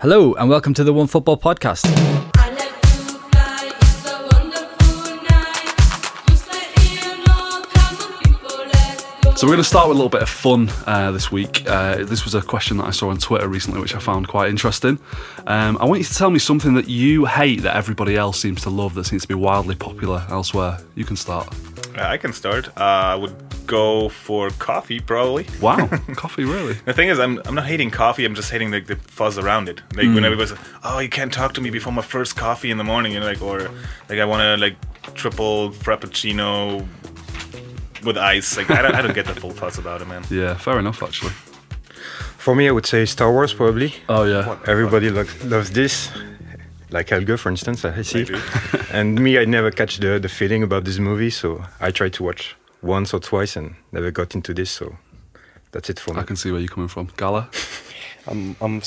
Hello, and welcome to the Onefootball Podcast. I like to fly, it's a wonderful night. Just let Ian know, come on people, let's go. So we're going to start with a little bit of fun uh, this week. Uh, this was a question that I saw on Twitter recently, which I found quite interesting. Um, I want you to tell me something that you hate that everybody else seems to love that seems to be wildly popular elsewhere. You can start. Uh, I can start. Uh, I would go for coffee, probably. Wow, coffee, really? The thing is, I'm, I'm not hating coffee. I'm just hating the, the fuzz around it. Like when hmm. everybody's like, "Oh, you can't talk to me before my first coffee in the morning," you know, like or like I want to like triple frappuccino with ice. Like I don't, I don't get the full fuss about it, man. Yeah, fair enough, actually. For me, I would say Star Wars probably. Oh, yeah. Everybody lo- loves this. Like Helge, for instance, I see. I and me, I never catch the, the feeling about this movie, so I try to watch once or twice and never got into this, so that's it for me. I can see where you're coming from. Gala? I'm I'm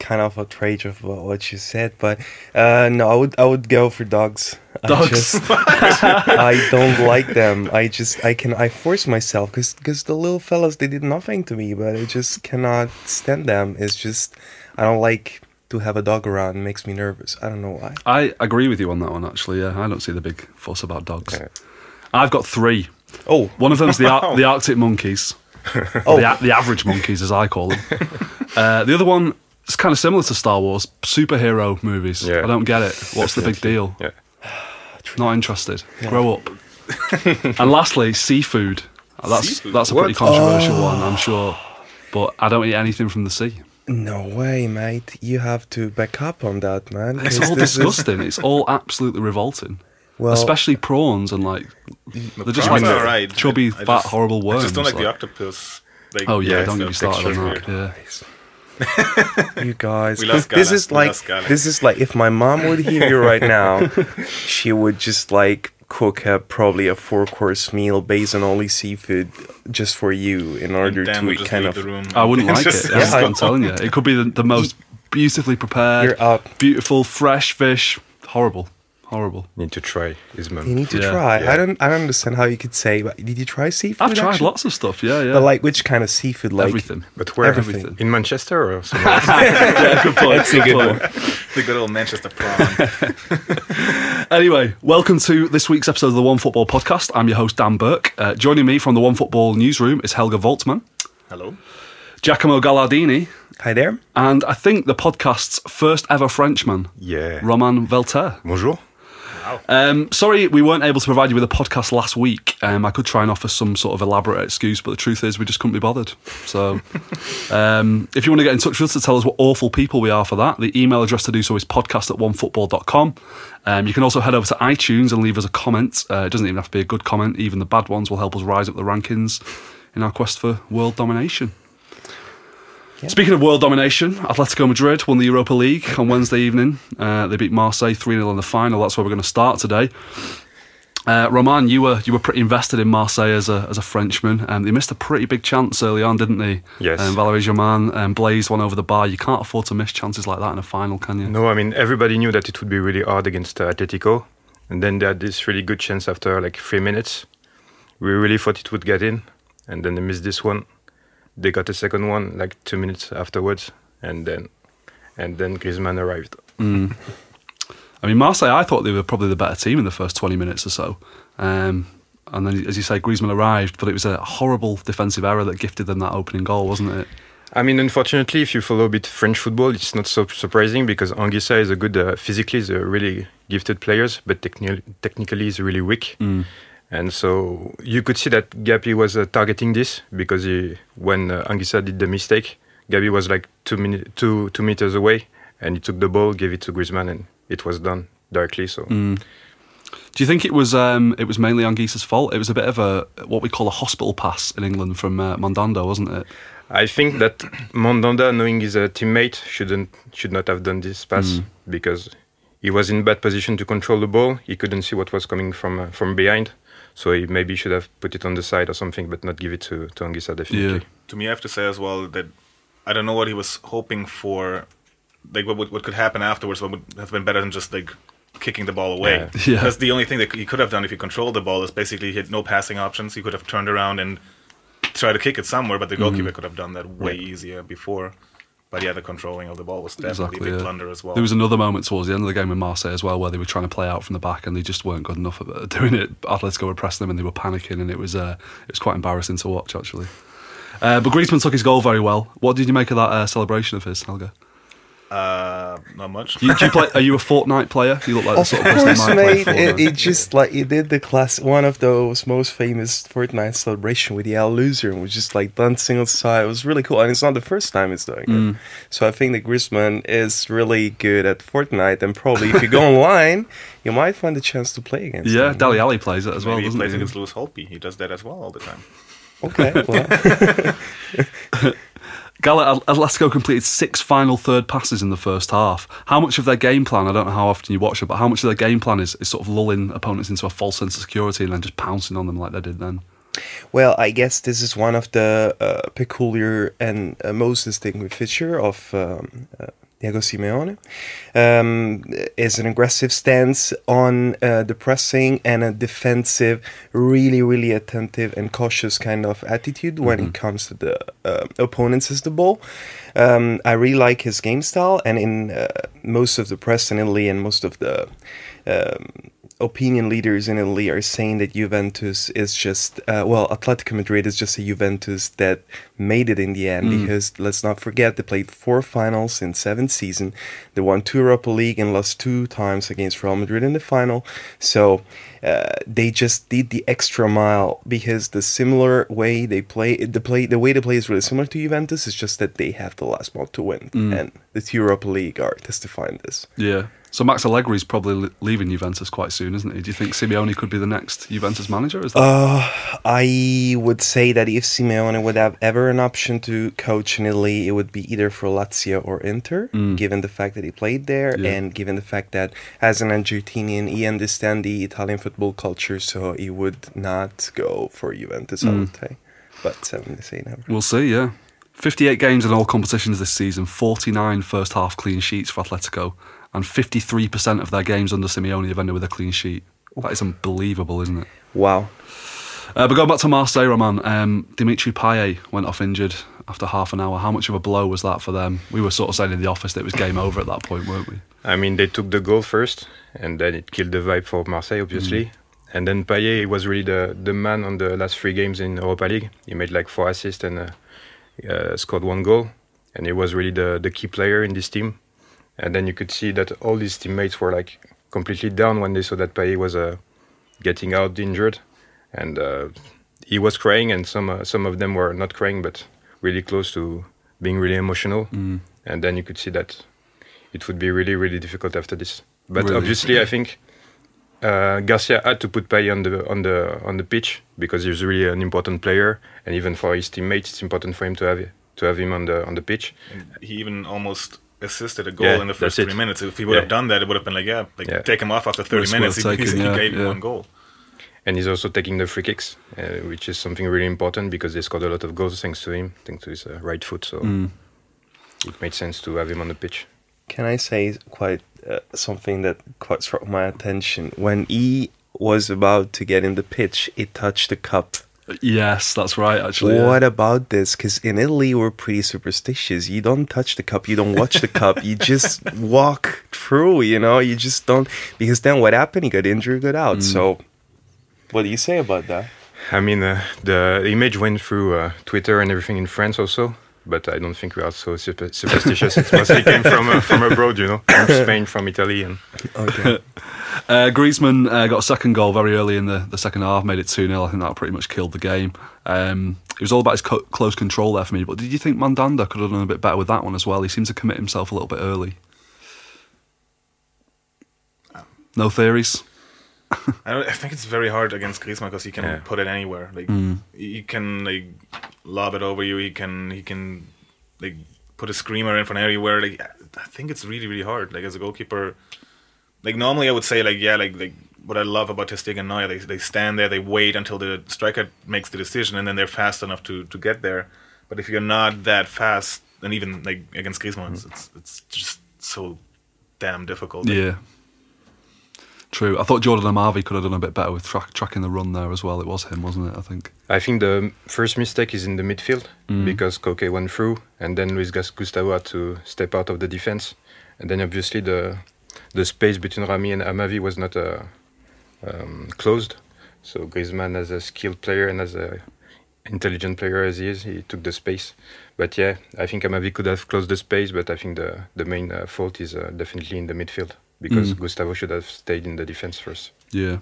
kind of outraged of what what you said, but uh, no, I would I would go for dogs. I Dogs? just- I don't like them. I just I can I force myself because because the little fellas they did nothing to me, but I just cannot stand them. It's just I don't like to have a dog around. It makes me nervous. I don't know why. I agree with you on that one, actually. Yeah, I don't see the big fuss about dogs. Yeah. I've got three. Oh, One of them's the, Ar- the Arctic monkeys. Oh. The, a- the average monkeys, as I call them. Uh, the other one is kind of similar to Star Wars superhero movies. Yeah. I don't get it. What's the big deal? Yeah. Not interested. Grow up. and lastly, seafood. Uh, That's Seafood? that's a pretty What? controversial one, I'm sure. But I don't eat anything from the sea. no way, mate! You have to back up on that, man. It's all this is- disgusting. It's all absolutely revolting. Well, Especially prawns and like they're just Prawns like are alright. chubby, I fat, just- horrible worms. I just don't like the octopus. Like, Oh yeah, Yeah, don't the get me started on texture that. is Yeah. you guys. We lost this is We like lost this is like if my mom would hear you right now, she would just like cook a probably a four course meal based on only seafood just for you in order Dan would to kind of the room. I wouldn't like Just- it. Yeah, I'm, I- I'm telling you, it could be the, the most beautifully prepared, You're up. beautiful, fresh fish. Horrible, horrible. Need to try his mum. you need to Yeah, try. yeah. I don't I don't understand how you could say but did you try seafood? I've tried actually? lots of stuff. Yeah, yeah. But like which kind of seafood like everything. But where? Everything. In Manchester or somewhere else? yeah, good point. That's a good point. the good old Manchester prawn. Anyway, welcome to this week's episode of the Onefootball Podcast. I'm your host Dan Burke. Uh, joining me from the Onefootball newsroom is Helge Wohltmann, Hello. Giacomo Galardini, Hi there. and I think the podcast's first ever Frenchman, yeah. Romain Welter. Bonjour. Um, sorry, we weren't able to provide you with a podcast last week. Um, I could try and offer some sort of elaborate excuse, but the truth is, we just couldn't be bothered. So, um, if you want to get in touch with us to tell us what awful people we are for that, the email address to do so is podcast at onefootball.com. Um, you can also head over to iTunes and leave us a comment. Uh, it doesn't even have to be a good comment, even the bad ones will help us rise up the rankings in our quest for world domination. Speaking of world domination, Atletico Madrid won the Europa League on Wednesday evening. Uh, they beat Marseille 3 0 in the final. That's where we're going to start today. Uh, Romain, you were you were pretty invested in Marseille as a as a Frenchman. Um, they missed a pretty big chance early on, didn't they? Yes. Um, Valère Germain um, blazed one over the bar. You can't afford to miss chances like that in a final, can you? No, I mean everybody knew that it would be really hard against uh, Atletico, and then they had this really good chance after like three minutes. We really thought it would get in, and then they missed this one. They got a second one like two minutes afterwards, and then and then Griezmann arrived. I mean, Marseille, I thought they were probably the better team in the first 20 minutes or so. Um, and then, as you say, Griezmann arrived, but it was a horrible defensive error that gifted them that opening goal, wasn't it? I mean, unfortunately, if you follow a bit French football, it's not so surprising because Anguissa is a good, uh, physically, is a really gifted player, but techni- technically is really weak. And so you could see that Gabi was uh, targeting this because he, when uh, Anguissa did the mistake, Gabi was like two, two, two meters away and he took the ball, gave it to Griezmann, and it was done directly. So Do you think it was um, it was mainly Anguissa's fault? It was a bit of a what we call a hospital pass in England from uh, Mandanda, wasn't it? I think that Mandanda, knowing his uh, teammate, shouldn't should not have done this pass because he was in bad position to control the ball. He couldn't see what was coming from uh, from behind, so he maybe should have put it on the side or something, but not give it to to Anguissa definitely. Yeah. to me, I have to say as well that I don't know what he was hoping for. Like what what could happen afterwards? What would have been better than just like kicking the ball away? Yeah. Yeah. That's the only thing that he could have done if he controlled the ball. Is basically he had no passing options. He could have turned around and tried to kick it somewhere, but the goalkeeper mm-hmm. could have done that way easier before. But yeah, the controlling of the ball was definitely Exactly. a big yeah. blunder as well. There was another moment towards the end of the game in Marseille as well, where they were trying to play out from the back and they just weren't good enough at doing it. Atletico were pressing them and they were panicking, and it was uh, it was quite embarrassing to watch actually. Uh, but Griezmann took his goal very well. What did you make of that uh, celebration of his, Helge? Uh, not much. You, do you play, are you a Fortnite player? You look like the Of sort of person who course, might play mate. It, it just like it did the class one of those most famous Fortnite celebration with the Al loser and was just like dancing outside. It was really cool, and it's not the first time it's doing Mm. it. So I think that Griezmann is really good at Fortnite, and probably if you go online, you might find a chance to play against. yeah, him. Dele Alli plays it as well, Maybe he doesn't plays he? against Lewis Holtby. He does that as well all the time. Okay, well, Gala Atletico completed six final third passes in the first half. How much of their game plan, I don't know how often you watch it, but how much of their game plan is, is sort of lulling opponents into a false sense of security and then just pouncing on them like they did then? well, I guess this is one of the uh, peculiar and uh, most distinguished feature of um, uh, Diego Simeone. Um, is an aggressive stance on uh, the pressing and a defensive, really, really attentive and cautious kind of attitude when it comes to the uh, opponents as the ball. Um, I really like his game style, and in uh, most of the press in Italy and most of the um, opinion leaders in Italy are saying that Juventus is just uh, well, Atletico Madrid is just a Juventus that made it in the end because let's not forget they played four finals in seven seasons. They won two Europa League and lost two times against Real Madrid in the final. So uh, they just did the extra mile because the similar way they play, the play, the way they play is really similar to Juventus. It's just that they have the last one to win, and the two Europa League are testifying this. Yeah. So Max Allegri is probably leaving Juventus quite soon, isn't he? Do you think Simeone could be the next Juventus manager? Is that Uh, I would say that if Simeone would have ever an option to coach in Italy, it would be either for Lazio or Inter, given the fact that he played there Yeah. and given the fact that as an Argentinian, he understands the Italian football culture, so he would not go for Juventus, I would say. But um, say never. We'll see, yeah. 58 games in all competitions this season, 49 first half clean sheets for Atletico, and 53% of their games under Simeone have ended with a clean sheet. That is unbelievable, isn't it? Wow. Uh, but going back to Marseille, Romain, um, Dimitri Payet went off injured after half an hour. How much of a blow was that for them? We were sort of saying in the office that it was game over at that point, weren't we? I mean, they took the goal first, and then it killed the vibe for Marseille, obviously. And then Payet was really the, the man on the last three games in Europa League. He made like four assists and uh, uh, scored one goal. And he was really the, the key player in this team. And then you could see that all his teammates were like completely down when they saw that Payet was uh, getting out injured. And uh, he was crying, and some uh, some of them were not crying, but really close to being really emotional. And then you could see that it would be really, really difficult after this. But Really? obviously, I think uh, Garcia had to put Payet on the on the on the pitch because he's really an important player, and even for his teammates, it's important for him to have to have him on the on the pitch. And he even almost assisted a goal Yeah, in the first that's it. three minutes. If he would Yeah. have done that, it would have been like, yeah, like Yeah. take him off after 30 Risk minutes. worth He, he yeah, gave you yeah. one goal. And he's also taking the free kicks, uh, which is something really important because they scored a lot of goals thanks to him, thanks to his uh, right foot. So Mm. it made sense to have him on the pitch. Can I say quite uh, something that quite struck my attention? When he was about to get in the pitch, he touched the cup. Yes, that's right, actually. yeah. What about this? Because in Italy, we're pretty superstitious. You don't touch the cup, you don't watch the cup, you just walk through, you know? You just don't. Because then what happened? He got injured, got out. So, what do you say about that? I mean, uh, the image went through uh, Twitter and everything in France also, but I don't think we are so super- superstitious. it mostly came from uh, from abroad, you know, from Spain, from Italy, and Okay. Uh, Griezmann uh, got a second goal very early in the, the second half, made it 2 0. I think that pretty much killed the game. Um, it was all about his co- close control there for me. But did you think Mandanda could have done a bit better with that one as well? He seemed to commit himself a little bit early. No theories? I, don't, I think it's very hard against Griezmann because he can Yeah. put it anywhere. Like he can like lob it over you. He can he can like put a screamer in from anywhere. Like I think it's really really hard. Like as a goalkeeper, like normally I would say like yeah like like what I love about Ter Stegen now they they stand there they wait until the striker makes the decision and then they're fast enough to to get there. But if you're not that fast, and even like against Griezmann, it's, it's it's just so damn difficult. Yeah. True. I thought Jordan Amavi could have done a bit better with track, tracking the run there as well. It was him, wasn't it? I think. I think the first mistake is in the midfield Mm. because Koke went through, and then Luis Gustavo had to step out of the defense, and then obviously the the space between Rami and Amavi was not uh, um, closed. So Griezmann, as a skilled player and as a intelligent player as he is, he took the space. But yeah, I think Amavi could have closed the space, but I think the the main uh, fault is uh, definitely in the midfield because Mm. Gustavo should have stayed in the defense first. Yeah.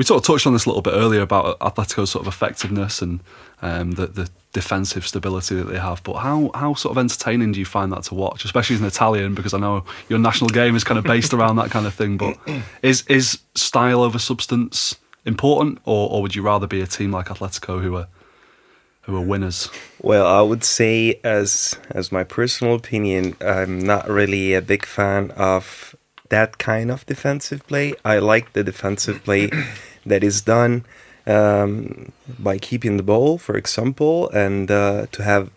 We sort of touched on this a little bit earlier about Atletico's sort of effectiveness and um, the, the defensive stability that they have. But how, how sort of entertaining do you find that to watch, especially as an Italian? Because I know your national game is kind of based around that kind of thing. But is is style over substance important, or, or would you rather be a team like Atletico who are who are winners? Well, I would say, as as my personal opinion, I'm not really a big fan of that kind of defensive play. I like the defensive play that is done um, by keeping the ball, for example, and uh, to have,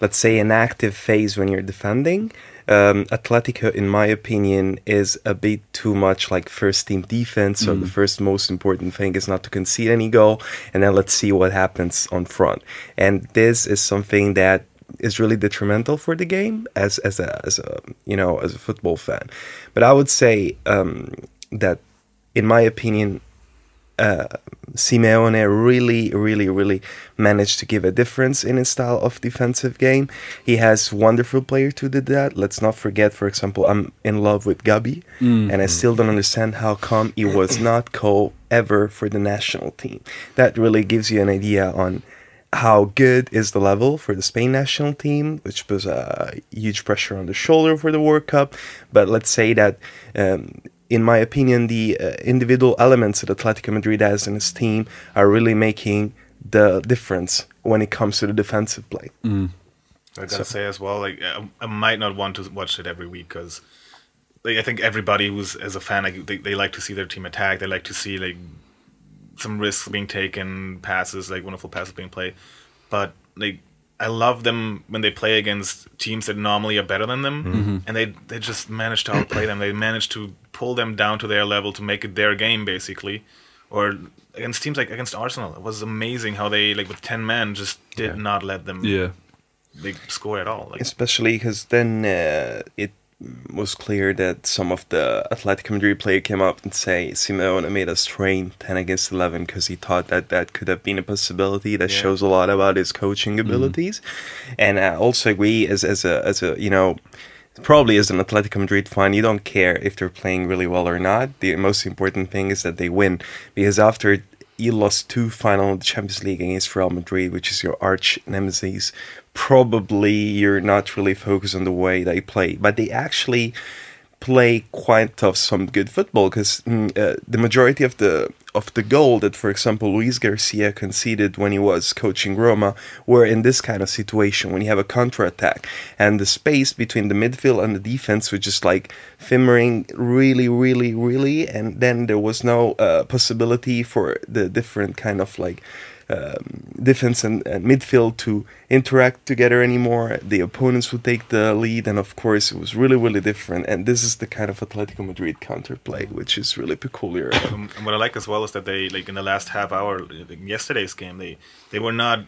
let's say, an active phase when you're defending. Um, Atletico, in my opinion, is a bit too much like first team defense. So the first most important thing is not to concede any goal, and then let's see what happens on front. And this is something that is really detrimental for the game as as a as a you know as a football fan. But I would say um, that, in my opinion, uh, Simeone really, really, really managed to give a difference in his style of defensive game. He has wonderful players who did that. Let's not forget, for example, I'm in love with Gabi, and I still don't understand how come he was not called ever for the national team. That really gives you an idea on how good is the level for the Spain national team, which puts a huge pressure on the shoulder for the World Cup. But let's say that, um, in my opinion, the uh, individual elements that Atletico Madrid has in his team are really making the difference when it comes to the defensive play. I gotta say as well, like I, I might not want to watch it every week because, like, I think everybody who's as a fan, like, they, they like to see their team attack. They like to see like some risks being taken, passes, like wonderful passes being played. But like, I love them when they play against teams that normally are better than them, and they they just manage to outplay them. They manage to pull them down to their level to make it their game, basically. Or against teams like against Arsenal, it was amazing how they like with ten men just did not let them Yeah. they score at all. Like especially because then uh, it was clear that some of the Athletic Madrid player came up and say Simeone made us train 10 against 11 because he thought that that could have been a possibility that Yeah. shows a lot about his coaching abilities and I also agree as, as a as a you know probably as an Atletico Madrid fan. You don't care if they're playing really well or not. The most important thing is that they win. Because after you lost two final Champions League against Real Madrid, which is your arch nemesis. Probably you're not really focused on the way they play, but they actually play quite of some good football because uh, the majority of the of the goal that, for example, Luis Garcia conceded when he was coaching Roma were in this kind of situation when you have a counter attack and the space between the midfield and the defense was just like fimmering really, really, really, and then there was no uh, possibility for the different kind of like um, defense and, and midfield to interact together anymore. The opponents would take the lead, and of course, it was really, really different. And this is the kind of Atletico Madrid counterplay, which is really peculiar. And what I like as well is that they like in the last half hour, like yesterday's game, they they were not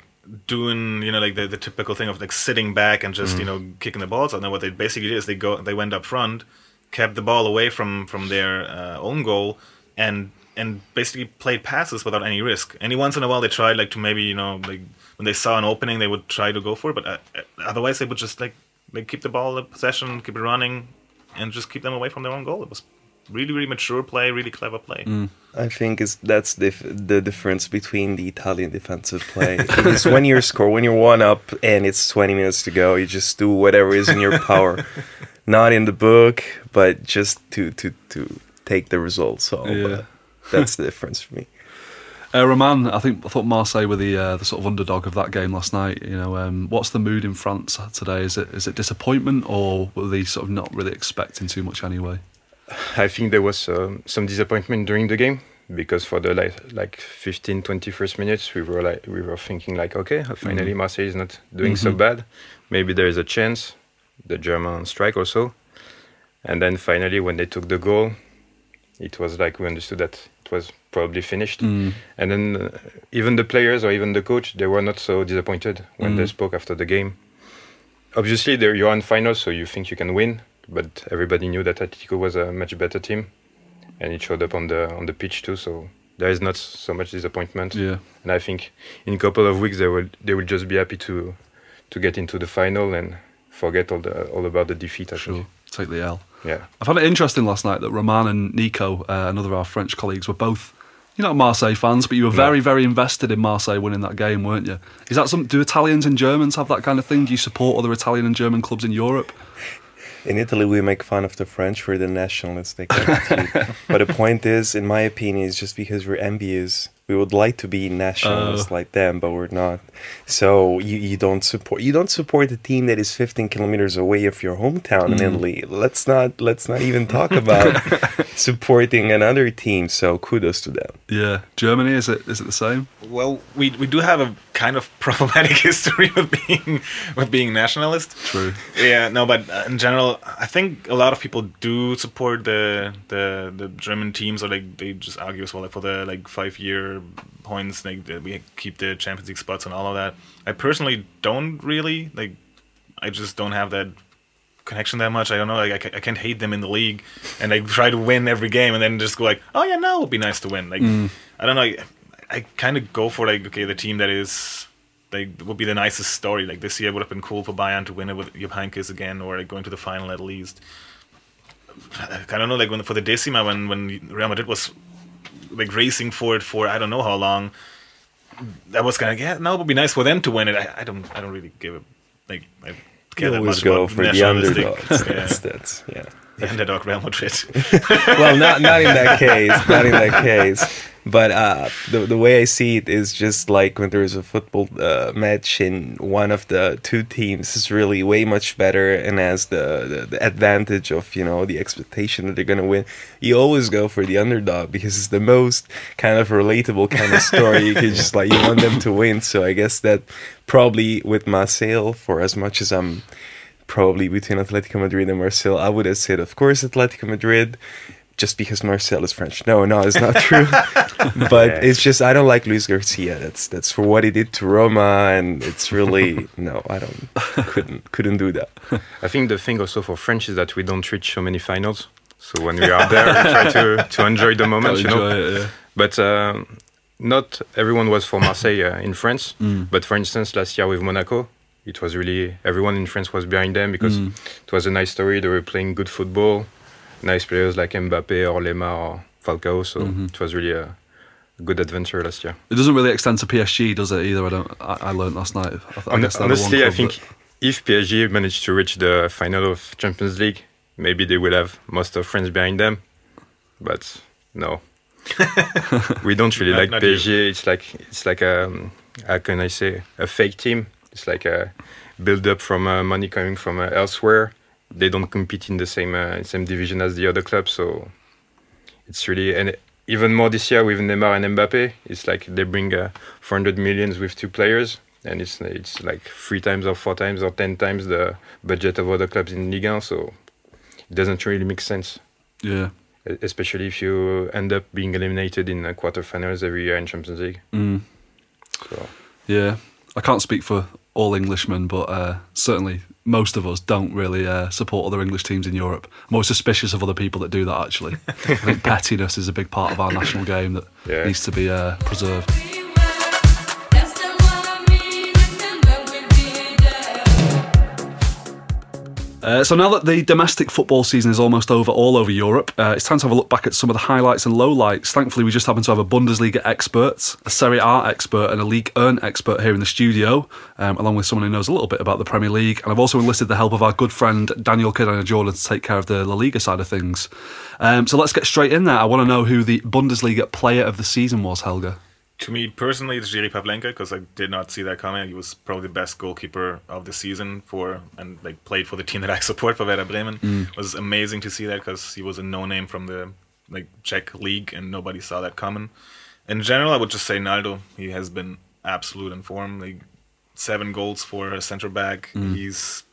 doing you know like the, the typical thing of like sitting back and just you know kicking the balls out. Now what they basically did is they go they went up front, kept the ball away from from their uh, own goal, and and basically played passes without any risk. Any once in a while they tried like to maybe you know like when they saw an opening they would try to go for it, but uh, uh, otherwise they would just like like keep the ball in possession, keep it running, and just keep them away from their own goal. It was really really mature play, really clever play. I think is that's the the difference between the Italian defensive play. Because when you're score, when you're one up and it's 20 minutes to go, you just do whatever is in your power, not in the book, but just to to to take the result. So Yeah. uh, that's the difference for me. Uh, Romain, I think I thought Marseille were the uh, the sort of underdog of that game last night. You know, um, what's the mood in France today? Is it is it disappointment or were they sort of not really expecting too much anyway? I think there was um, some disappointment during the game because for the like, like 15 20 first minutes we were like we were thinking like okay finally Marseille is not doing so bad maybe there is a chance the German strike also and then finally when they took the goal it was like we understood that was probably finished. And then uh, even the players or even the coach, they were not so disappointed when they spoke after the game. Obviously, they're, you're on final, so you think you can win, but everybody knew that Atletico was a much better team, and it showed up on the on the pitch too. So there is not so much disappointment. Yeah. And I think in a couple of weeks they will they will just be happy to to get into the final and forget all the all about the defeat. I Sure. think. Take the L. Yeah. I found it interesting last night that Romain and Nico, uh, another of our French colleagues, were both. You're not Marseille fans, but you were very, very invested in Marseille winning that game, weren't you? Is that some? Do Italians and Germans have that kind of thing? Do you support other Italian and German clubs in Europe? In Italy, we make fun of the French for the nationalistic attitude. but the point is, in my opinion, is just because we're envious. We would like to be nationalists Oh. like them, but we're not. So you, you don't support you don't support a team that is 15 kilometers away of your hometown in mm. Italy. Let's not let's not even talk about supporting another team. So kudos to them. Yeah, Germany is it? Is it the same? Well, we we do have a kind of problematic history with being with being nationalist. True. Yeah, no, but in general, I think a lot of people do support the the the German teams, or like they just argue as well like, for the like five year points, like we keep the Champions League spots and all of that. I personally don't really like. I just don't have that connection that much. I don't know. Like I, I can't hate them in the league, and like try to win every game, and then just go like, oh yeah, now it would be nice to win. Like mm. I don't know. I, I kind of go for like okay, the team that is like would be the nicest story. Like this year would have been cool for Bayern to win it with Jupp Heynckes again, or like going to the final at least. I don't know. Like when for the Decima, when when Real Madrid was like racing for it for I don't know how long. That was kind of yeah. Now it would be nice for them to win it. I, I don't. I don't really give it. Like I care You that always much go for the underdogs. yeah. That's that's yeah. The underdog Real Madrid. well, not not in that case, not in that case. But uh, the the way I see it is just like when there's a football uh, match and one of the two teams is really way much better and has the, the, the advantage of you know the expectation that they're gonna win. You always go for the underdog because it's the most kind of relatable kind of story. you can just like you want them to win. So I guess that probably with Marseille, for as much as I'm probably between Atletico Madrid and Marseille, I would have said, of course, Atletico Madrid, just because Marseille is French. No, no, it's not true. but Yeah. it's just I don't like Luis Garcia. That's that's for what he did to Roma, and it's really no, I don't couldn't couldn't do that. I think the thing also for French is that we don't reach so many finals. So when we are there, we try to, to enjoy the moment, you know. It, yeah. But um, not everyone was for Marseille uh, in France. Mm. But for instance, last year with Monaco, it was really everyone in France was behind them because Mm. it was a nice story. They were playing good football, nice players like Mbappe or Lemar or Falcao. So Mm-hmm. it was really a good adventure last year. It doesn't really extend to PSG, does it? Either I don't. I, I learned last night. I, I Hon- guess they're honestly, I club think if PSG managed to reach the final of Champions League, maybe they will have most of France behind them. But no, we don't really Not- like not you. PSG. It's like it's like a how can I say a fake team. It's like a build up from uh, money coming from uh, elsewhere. They don't compete in the same uh, same division as the other clubs, so it's really and even more this year with Neymar and Mbappe. It's like they bring uh, 400 millions with two players, and it's it's like three times or four times or ten times the budget of other clubs in Ligue 1. So it doesn't really make sense, Yeah. especially if you end up being eliminated in uh, quarterfinals every year in Champions League. Mm. So Yeah, I can't speak for all Englishmen, but uh, certainly most of us don't really uh, support other English teams in Europe. I'm always suspicious of other people that do that. Actually, I think pettiness is a big part of our national game that Yeah. needs to be uh, preserved. Uh, so now that the domestic football season is almost over all over Europe, uh, it's time to have a look back at some of the highlights and lowlights. Thankfully, we just happen to have a Bundesliga expert, a Serie A expert, and a Ligue 1 expert here in the studio, um, along with someone who knows a little bit about the Premier League. And I've also enlisted the help of our good friend Daniel Cadena Jordan to take care of the La Liga side of things. Um, so let's get straight in there. I want to know who the Bundesliga player of the season was, Helge. To me personally, it's Jiri Pavlenka because I did not see that coming. He was probably the best goalkeeper of the season for and like played for the team that I support for Werder Bremen. Mm. It was amazing to see that because he was a no name from the like Czech league and nobody saw that coming. In general, I would just say Naldo. He has been absolute in form. Like seven goals for a center back. Mm. He's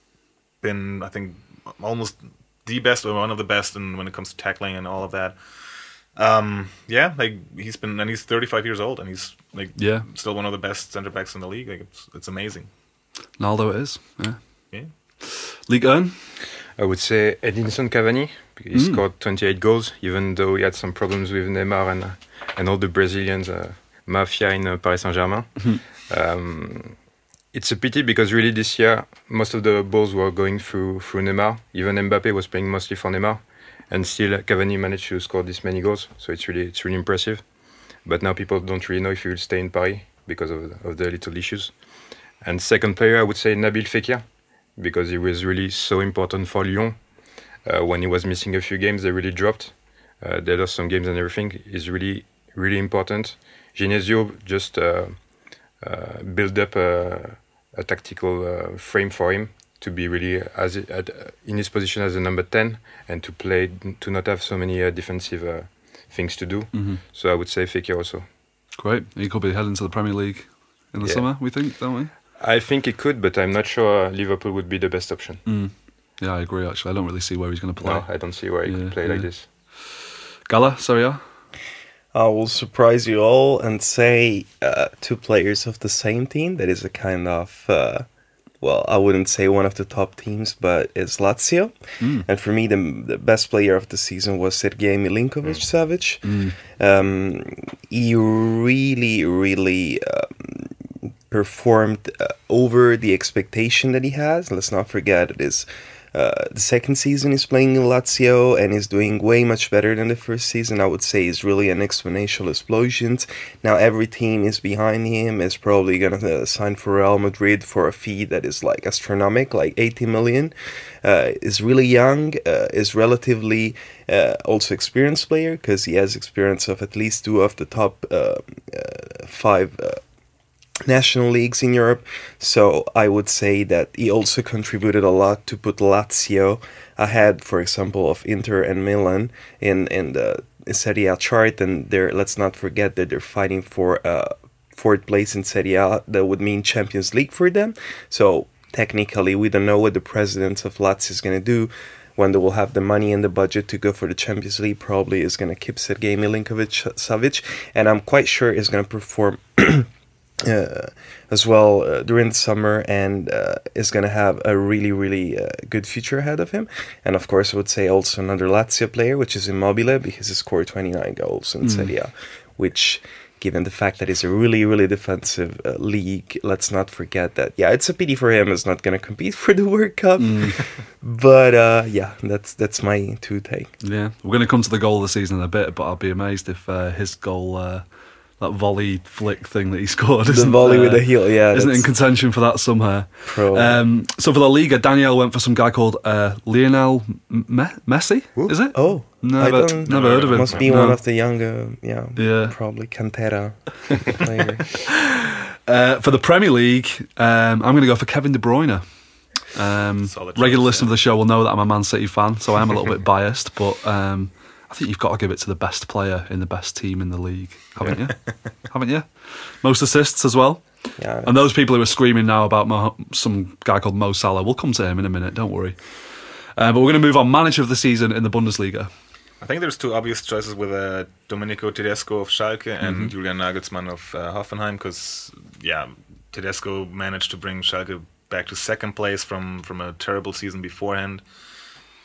been, I think, almost the best or one of the best in, when it comes to tackling and all of that. Um, yeah, like he's been and he's 35 years old and he's like Yeah. still one of the best center backs in the league. Like it's it's amazing. Naldo it is. Yeah. Yeah. Ligue 1? I would say Edinson Cavani. He Mm. scored 28 goals, even though he had some problems with Neymar and uh, and all the Brazilians uh, mafia in uh, Paris Saint Germain. Mm-hmm. Um, it's a pity because really this year most of the balls were going through through Neymar. Even Mbappe was playing mostly for Neymar, and still Cavani managed to score this many goals. So it's really it's really impressive. But now people don't really know if he will stay in Paris because of of the little issues. And second player, I would say Nabil Fekir because he was really so important for Lyon. Uh, when he was missing a few games, they really dropped. Uh, they lost some games and everything. Is really, really important. Genesio just uh, uh, built up a, a tactical uh, frame for him to be really as at, in his position as a number ten and to play to not have so many uh, defensive uh, things to do. So I would say Fekir also. Great. He could be heading to the Premier League in the Yeah. summer, we think, don't we? I think he could, but I'm not sure Liverpool would be the best option. Yeah, I agree, actually. I don't really see where he's going to play. No, I don't see where he Yeah, could play like this. Gala, Serie I will surprise you all and say uh, two players of the same team. That is a kind of, uh, well, I wouldn't say one of the top teams, but it's Lazio. And for me, the, the best player of the season was Sergei Milinkovic Savic. Um, he really, really um, performed uh, over the expectation that he has. Let's not forget it is uh, the second season he's playing in Lazio and is doing way much better than the first season. I would say is really an exponential explosion. Now every team is behind him. Is probably gonna uh, sign for Real Madrid for a fee that is like astronomical, like 80 million. Uh, is really young. Uh, is relatively uh, also experienced player because he has experience of at least two of the top five. National leagues in Europe. So I would say that he also contributed a lot to put Lazio ahead, for example, of Inter and Milan in in the Serie A chart. And they're let's not forget that they're fighting for uh, fourth place in Serie A. That would mean Champions League for them. So technically, we don't know what the president of Lazio is going to do. When they will have the money and the budget to go for the Champions League, probably is going to keep Sergei Milinkovic Savic, and I'm quite sure is going to perform uh, as well uh, during the summer and uh, is going to have a really, really uh, good future ahead of him. And of course, I would say also another Lazio player, which is Immobile, because he scored 29 goals in Serie A, which, given the fact that it's a really, really defensive uh, league, let's not forget that. Yeah, it's a pity for him. He's not going to compete for the World Cup. but uh, yeah, that's that's my two take. Yeah. We're going to come to the goal of the season in a bit, but I'll be amazed if uh, his goal, uh, that volley flick thing that he scored, The isn't, volley with the heel, yeah. isn't in contention for that somehow. Um, so for the Liga, Daniel went for some guy called uh, Lionel Me- Messi. Is it? Oh, never, never heard of him. Must be No. one of the younger, yeah, Yeah. probably Cantera. Uh, for the Premier League, um, I'm going to go for Kevin De Bruyne. Um, Solid regular choice, listener of the show will know that I'm a Man City fan, so I am a little bit biased, but um, I think you've got to give it to the best player in the best team in the league, haven't you? haven't you? Most assists as well. Yeah, And those people who are screaming now about Mo- some guy called Mo Salah, we'll come to him in a minute, don't worry. Uh, but we're going to move on. Manager of the season in the Bundesliga. I think there's two obvious choices with uh, Domenico Tedesco of Schalke and Julian Nagelsmann of uh, Hoffenheim because, yeah, Tedesco managed to bring Schalke back to second place from, from a terrible season beforehand.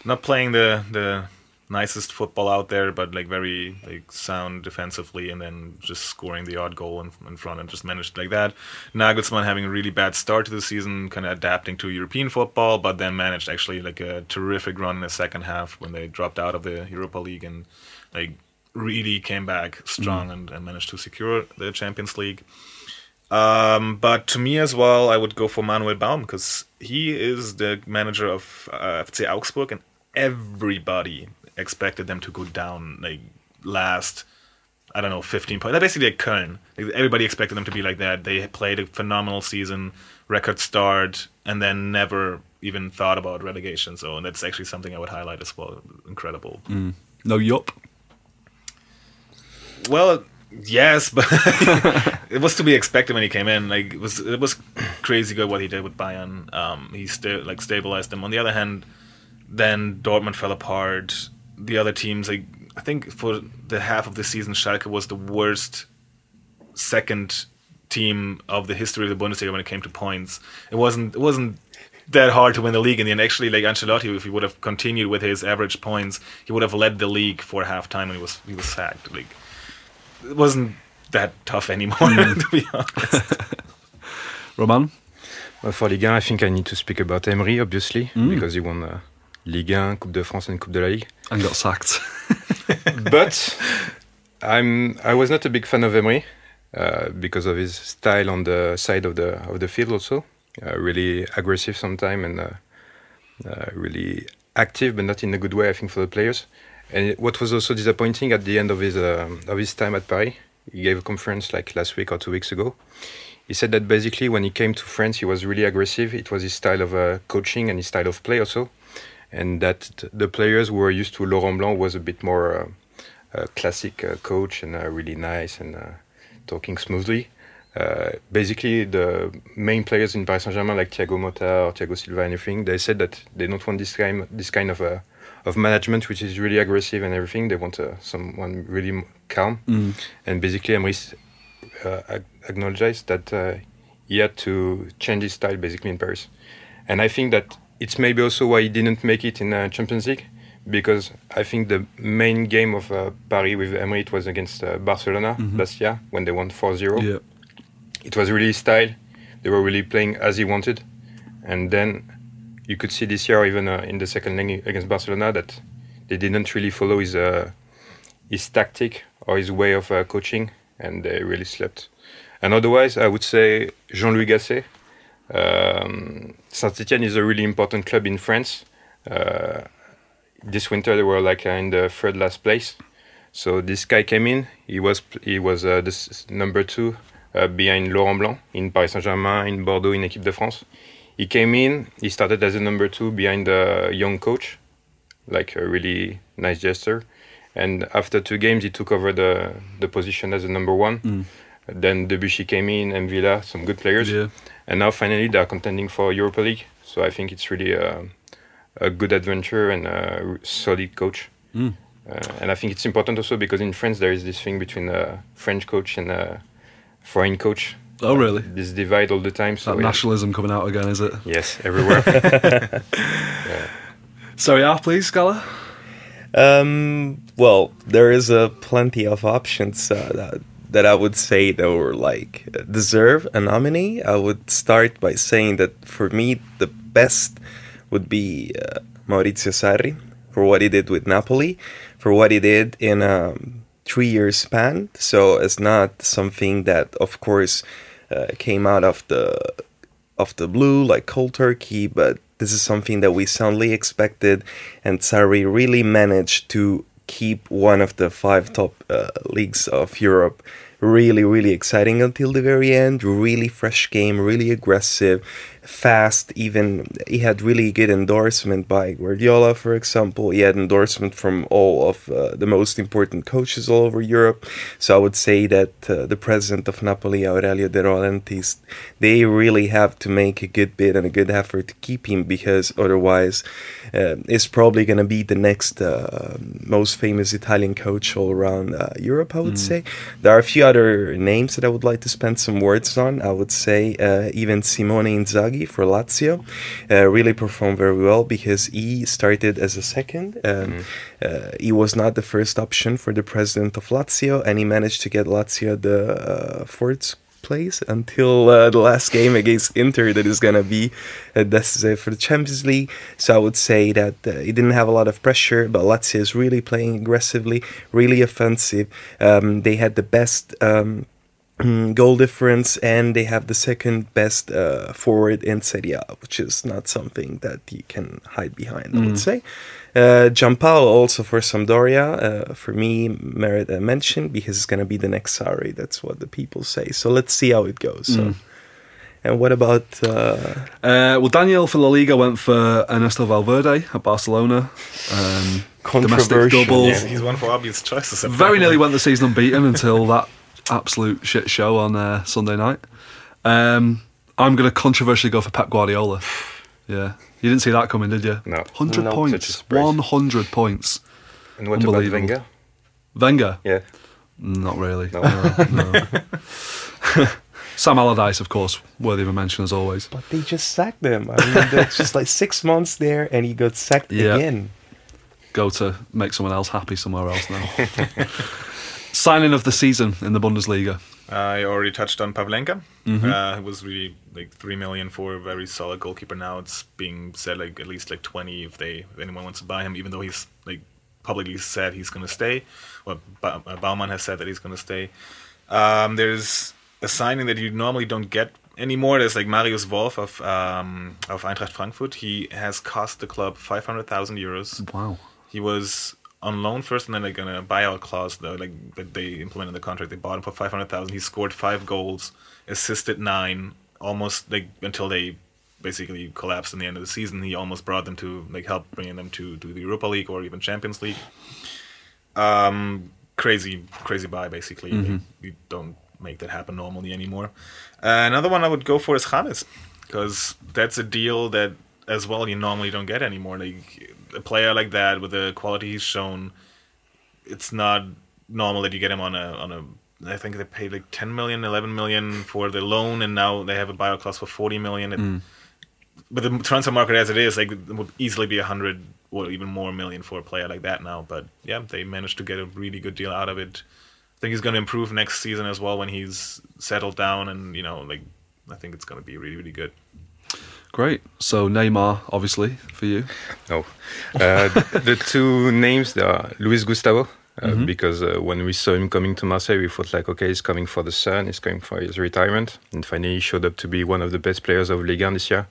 Not playing the, the nicest football out there, but like very like sound defensively and then just scoring the odd goal in, in front and just managed like that. Nagelsmann having a really bad start to the season, kind of adapting to European football, but then managed actually like a terrific run in the second half when they dropped out of the Europa League and like really came back strong and, and managed to secure the Champions League. Um, but to me as well, I would go for Manuel Baum because he is the manager of uh, FC Augsburg, and everybody expected them to go down like last. I don't know, 15 points. They're basically like Köln. Everybody expected them to be like that. They played a phenomenal season, record start, and then never even thought about relegation. So and that's actually something I would highlight as well. Incredible. No yup. Well, yes, but it was to be expected when he came in. Like it was, it was crazy good what he did with Bayern. Um, he sta- like stabilized them. On the other hand, then Dortmund fell apart. The other teams, like I think for the half of the season, Schalke was the worst second team of the history of the Bundesliga when it came to points. It wasn't. It wasn't that hard to win the league in the end. Actually, like Ancelotti, if he would have continued with his average points, he would have led the league for half time, and he was he was sacked. Like it wasn't that tough anymore, to be honest. Romain? Well, for Ligue 1, I think I need to speak about Emery, obviously, because he won uh, Ligue 1, Coupe de France, and Coupe de la Ligue. And got sacked. but I'm I was not a big fan of Emery uh, because of his style on the side of the of the field also, uh, really aggressive sometimes and uh, uh, really active, but not in a good way. I think for the players. And what was also disappointing at the end of his um of his time at Paris, he gave a conference like last week or two weeks ago. He said that basically when he came to France, he was really aggressive. It was his style of uh, coaching and his style of play also, and that the players who were used to Laurent Blanc was a bit more uh, classic uh, coach and uh, really nice and uh, talking smoothly. Uh, basically, the main players in Paris Saint-Germain, like Thiago Motta or Thiago Silva, anything, they said that they don't want this kind, this kind of uh, of management, which is really aggressive and everything. They want uh, someone really calm. And basically, Emery uh, ag- acknowledged that uh, he had to change his style basically in Paris. And I think that it's maybe also why he didn't make it in uh, Champions League, because I think the main game of uh, Paris with Emery it was against uh, Barcelona last year when they won 4-0 yeah. it was really style. They were really playing as he wanted, and then you could see this year, even uh, in the second leg against Barcelona, that they didn't really follow his uh, his tactic or his way of uh, coaching, and they really slept. And otherwise, I would say Jean-Louis Gasset. Um, Saint-Etienne is a really important club in France. Uh, this winter, they were like uh, in the third last place. So this guy came in. He was he was uh, this number two uh, behind Laurent Blanc in Paris Saint-Germain, in Bordeaux, in Équipe de France. He came in. He started as a number two behind the young coach, like a really nice gesture. And after two games, he took over the the position as a number one. Then Debuchy came in, and Villa, some good players. Yeah. And now finally they're contending for Europa League. So I think it's really a, a good adventure and a solid coach. Uh, and I think it's important also because in France there is this thing between a French coach and a foreign coach. Oh, really? This divide all the time. So That nationalism coming out again, is it? Yes, everywhere. So, yeah, please, Gala. Um, well, there is a plenty of options uh, that that I would say that were like deserve a nominee. I would start by saying that for me the best would be uh, Maurizio Sarri for what he did with Napoli, for what he did in a three-year span. So it's not something that, of course, uh, came out of the of the blue like cold turkey, but this is something that we soundly expected, and Sarri really managed to keep one of the five top uh, leagues of Europe really, really exciting until the very end. Really fresh game, really aggressive, fast. Even he had really good endorsement by Guardiola, for example. He had endorsement from all of uh, the most important coaches all over Europe. So I would say that uh, the president of Napoli, Aurelio De Laurentiis, they really have to make a good bid and a good effort to keep him because otherwise, uh, it's probably going to be the next uh, most famous Italian coach all around uh, Europe. I would say there are a few other names that I would like to spend some words on. I would say uh, even Simone Inzaghi for Lazio uh, really performed very well because he started as a second. Um, uh, he was not the first option for the president of Lazio, and he managed to get Lazio the uh, fourth place until uh, the last game against Inter that is to be uh, decisive for the Champions League. So I would say that uh, he didn't have a lot of pressure, but Lazio is really playing aggressively, really offensive. Um, they had the best. Um, goal difference and they have the second best uh, forward in Serie A, which is not something that you can hide behind, I would say. Uh, Giampaolo also for Sampdoria, uh, for me, merit a mention because it's going to be the next Sarri. That's what the people say. So let's see how it goes. So. And what about uh, Uh, well, Daniel for La Liga went for Ernesto Valverde at Barcelona. Um, domestic Controversial, double. Yeah, he's one for obvious choices. Very nearly went the season unbeaten until that absolute shit show on uh, Sunday night. Um, I'm going to controversially go for Pep Guardiola. Yeah. You didn't see that coming, did you? No. 100 No, points. 100 points. and what about Unbelievable. Wenger? Wenger? Yeah. Not really. No. no. Sam Allardyce, of course, worthy of a mention as always. But they just sacked him. I mean, that's just like six months there, and he got sacked Yeah. again. Go to make someone else happy somewhere else now. Signing of the season in the Bundesliga. I already touched on Pavlenka. Mm-hmm. Uh, it was really like three million for a very solid goalkeeper. Now it's being said like at least like twenty if they if anyone wants to buy him, even though he's like publicly said he's going to stay. Well, ba- uh, Baumann has said that he's going to stay. Um, there's a signing that you normally don't get anymore. There's like Marius Wolf of um, of Eintracht Frankfurt. He has cost the club five hundred thousand euros. Wow. He was on loan first, and then like in a buyout clause though, like that they implemented in the contract. They bought him for five hundred thousand. He scored five goals, assisted nine, almost like until they basically collapsed in the end of the season. He almost brought them to like help bringing them to to the Europa League or even Champions League. Um, crazy, crazy buy basically. Like, we don't make that happen normally anymore. Uh, another one I would go for is James because that's a deal that as well you normally don't get anymore. Like a player like that with the quality he's shown, it's not normal that you get him on a on a. I think they paid like 10 million, 11 million for the loan, and now they have a buyout clause for 40 million. It, hmm. But the transfer market as it is, like it would easily be 100 or even more million for a player like that now. But yeah, they managed to get a really good deal out of it. I think he's going to improve next season as well when he's settled down, and you know, like I think it's going to be really, really good. Great. So Neymar, obviously, for you. No. Uh, the two names they are Luis Gustavo, uh, Mm-hmm. because uh, when we saw him coming to Marseille, we thought like, okay, he's coming for the sun, he's coming for his retirement, and finally he showed up to be one of the best players of Ligue 1 this year.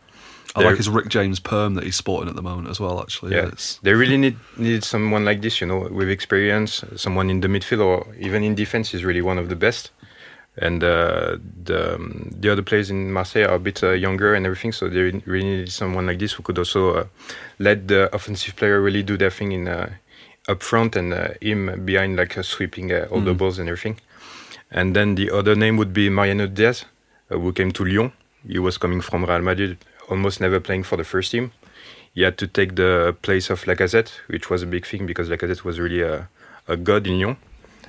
I They're- like his Rick James perm that he's sporting at the moment as well. Actually, Yeah, It's- they really need needed someone like this, you know, with experience, someone in the midfield or even in defense is really one of the best. And uh, the um, the other players in Marseille are a bit uh, younger and everything, so they really needed someone like this who could also uh, let the offensive player really do their thing in uh, up front and uh, him behind, like uh, sweeping uh, all the balls and everything. And then the other name would be Mariano Diaz, uh, who came to Lyon. He was coming from Real Madrid, almost never playing for the first team. He had to take the place of Lacazette, which was a big thing because Lacazette was really a, a god in Lyon.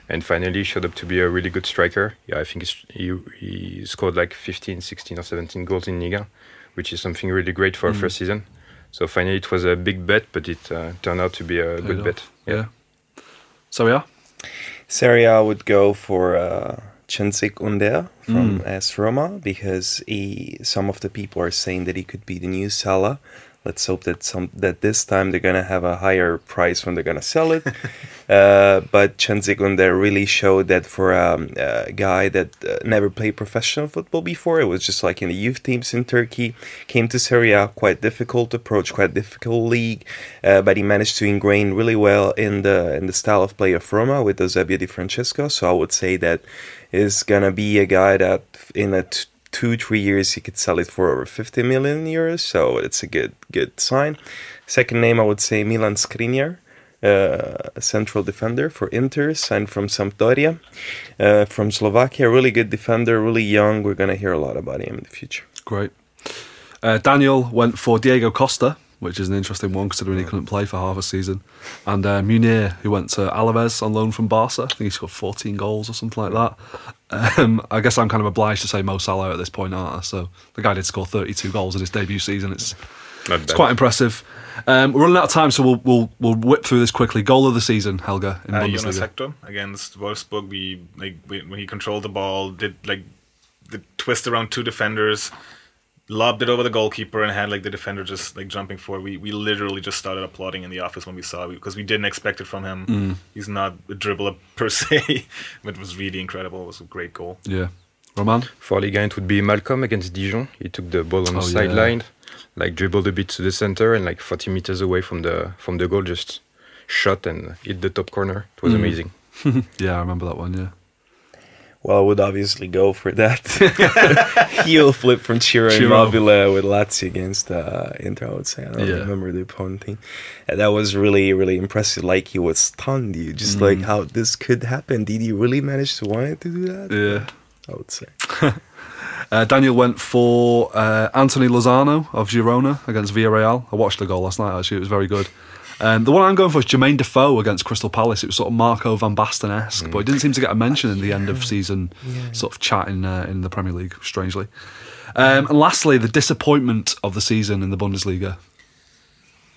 And finally showed up to be a really good striker. Yeah, I think he, he scored like 15, 16 or 17 goals in Liga, which is something really great for a first season. So finally it was a big bet, but it uh, turned out to be a paid good off. bet. Yeah. So yeah. Serie A would go for uh, Cengiz Ünder from Mm. AS Roma because he, some of the people are saying that he could be the new Salah. Let's hope that some that this time they're gonna have a higher price when they're gonna sell it. uh, but Cengiz Ünder really showed that for um, a guy that uh, never played professional football before, it was just like in the youth teams in Turkey. Came to Serie A, quite difficult approach, quite difficult league, uh, but he managed to ingrain really well in the in the style of play of Roma with Eusebio Di Francesco. So I would say that is gonna be a guy that in a t- two three years he could sell it for over 50 million euros. So it's a good good sign. Second name I would say Milan Skriniar. Uh, central defender for Inter, signed from Sampdoria, uh, from Slovakia. Really good defender, really young. We're gonna hear a lot about him in the future. Great. Uh, Daniel went for Diego Costa, which is an interesting one considering he couldn't play for half a season. And uh, Munir, who went to Alaves on loan from Barca. I think he scored 14 goals or something like that. Um, I guess I'm kind of obliged to say Mo Salah at this point, aren't I? So the guy did score 32 goals in his debut season. It's it's quite impressive. Um, we're running out of time, so we'll, we'll we'll whip through this quickly. Goal of the season, Helge in Uh, Jonas Bundesliga. Hector against Wolfsburg. We like we, when he controlled the ball, did like the twist around two defenders, lobbed it over the goalkeeper, and had like the defender just like jumping forward. We we literally just started applauding in the office when we saw it because we didn't expect it from him. Mm. He's not a dribbler per se, but it was really incredible. It was a great goal. Yeah. Romain? For Ligue 1, it would be Malcom against Dijon. He took the ball on Oh, the yeah. sideline, like dribbled a bit to the center, and like 40 meters away from the from the goal, just shot and hit the top corner. It was Mm. amazing. Yeah, I remember that one, yeah. Well, I would obviously go for that heel flip from Ciro Ciro. Immobile with Lazio against uh, Inter. I would say I don't Yeah. remember the opponent team. And that was really, really impressive. Like he was stunned. You just like Mm. how this could happen. Did he really manage to want to do that? Yeah. I would say. Uh, Daniel went for uh, Anthony Lozano of Girona against Villarreal. I watched the goal last night, actually. It was very good. Um, the one I'm going for is Jermaine Defoe against Crystal Palace. It was sort of Marco Van Basten esque, but it didn't seem to get a mention in the end of season sort of chat in, uh, in the Premier League, strangely. Um, and lastly, the disappointment of the season in the Bundesliga.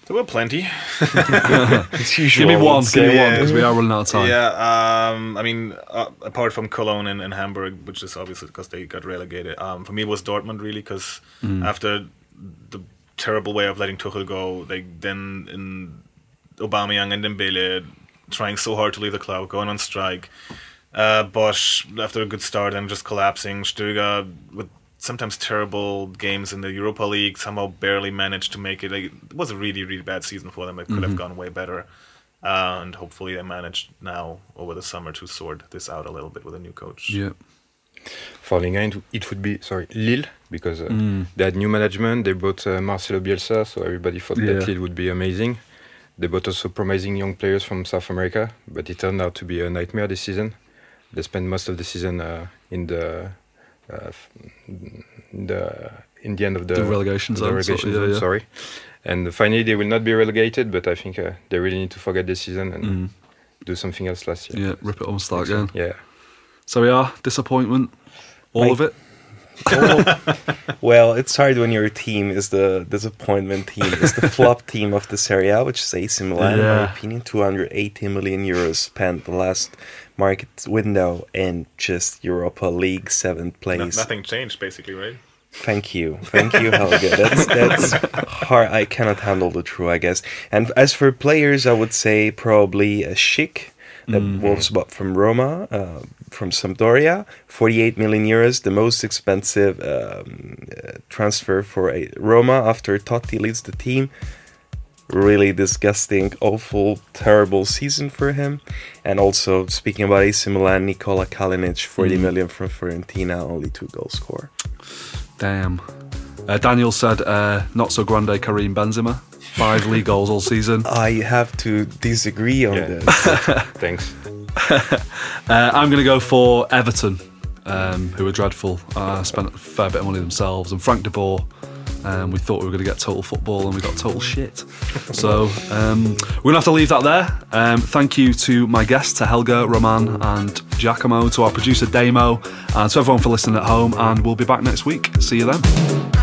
There were plenty. It's usual. Give me one, give me say. one, because we are running out of time. Yeah, um, I mean, uh, apart from Cologne and, and Hamburg, which is obviously because they got relegated, um, for me it was Dortmund really because after the terrible way of letting Tuchel go, they then in Aubameyang and Dembele trying so hard to leave the club, going on strike. Uh, Bosz after a good start and just collapsing. Stöger with sometimes terrible games in the Europa League somehow barely managed to make it. Like, it was a really really bad season for them. It could have gone way better. Uh, and hopefully they managed now over the summer to sort this out a little bit with a new coach. Yeah. For Liga, it- it would be sorry Lille because uh, they had new management. They bought uh, Marcelo Bielsa, so everybody thought Yeah. that Lille would be amazing. They bought also promising young players from South America, but it turned out to be a nightmare this season. They spent most of the season uh, in the uh, in the in the end of the, The relegation the relegation so- yeah, zone, yeah. Sorry, and finally they will not be relegated, but I think uh, they really need to forget this season and Mm. do something else last year. Yeah, rip it on, start again. Yeah. So we are disappointment, all Right. of it. Well, it's hard when your team is the disappointment team, is the flop team of the Serie A, which is AC Milan. In my opinion, 280 million euros spent the last market window in just Europa League seventh No- place. nothing changed basically, right? Thank you, thank you, Helge. That's that's hard. I cannot handle the true, I guess. And as for players, I would say probably a Schick, that Wolves bought from Roma, uh, from Sampdoria, 48 million euros, the most expensive um, uh, transfer for a Roma after Totti leads the team. Really disgusting, awful, terrible season for him. And also, speaking about AC Milan, Nikola Kalinic, 40 million from Fiorentina, only two goal score. Damn. Uh, Daniel said, uh, not so grande Karim Benzema. Five league goals all season. I have to disagree on Yeah. this. Thanks. Uh, I'm going to go for Everton, um, who are dreadful. Uh, spent a fair bit of money themselves. And Frank de Boer, um, we thought we were going to get total football and we got total shit. So um, we're going to have to leave that there. Um, thank you to my guests, to Helge, Romain, and Giacomo, to our producer, Damo, and to everyone for listening at home. And we'll be back next week. See you then.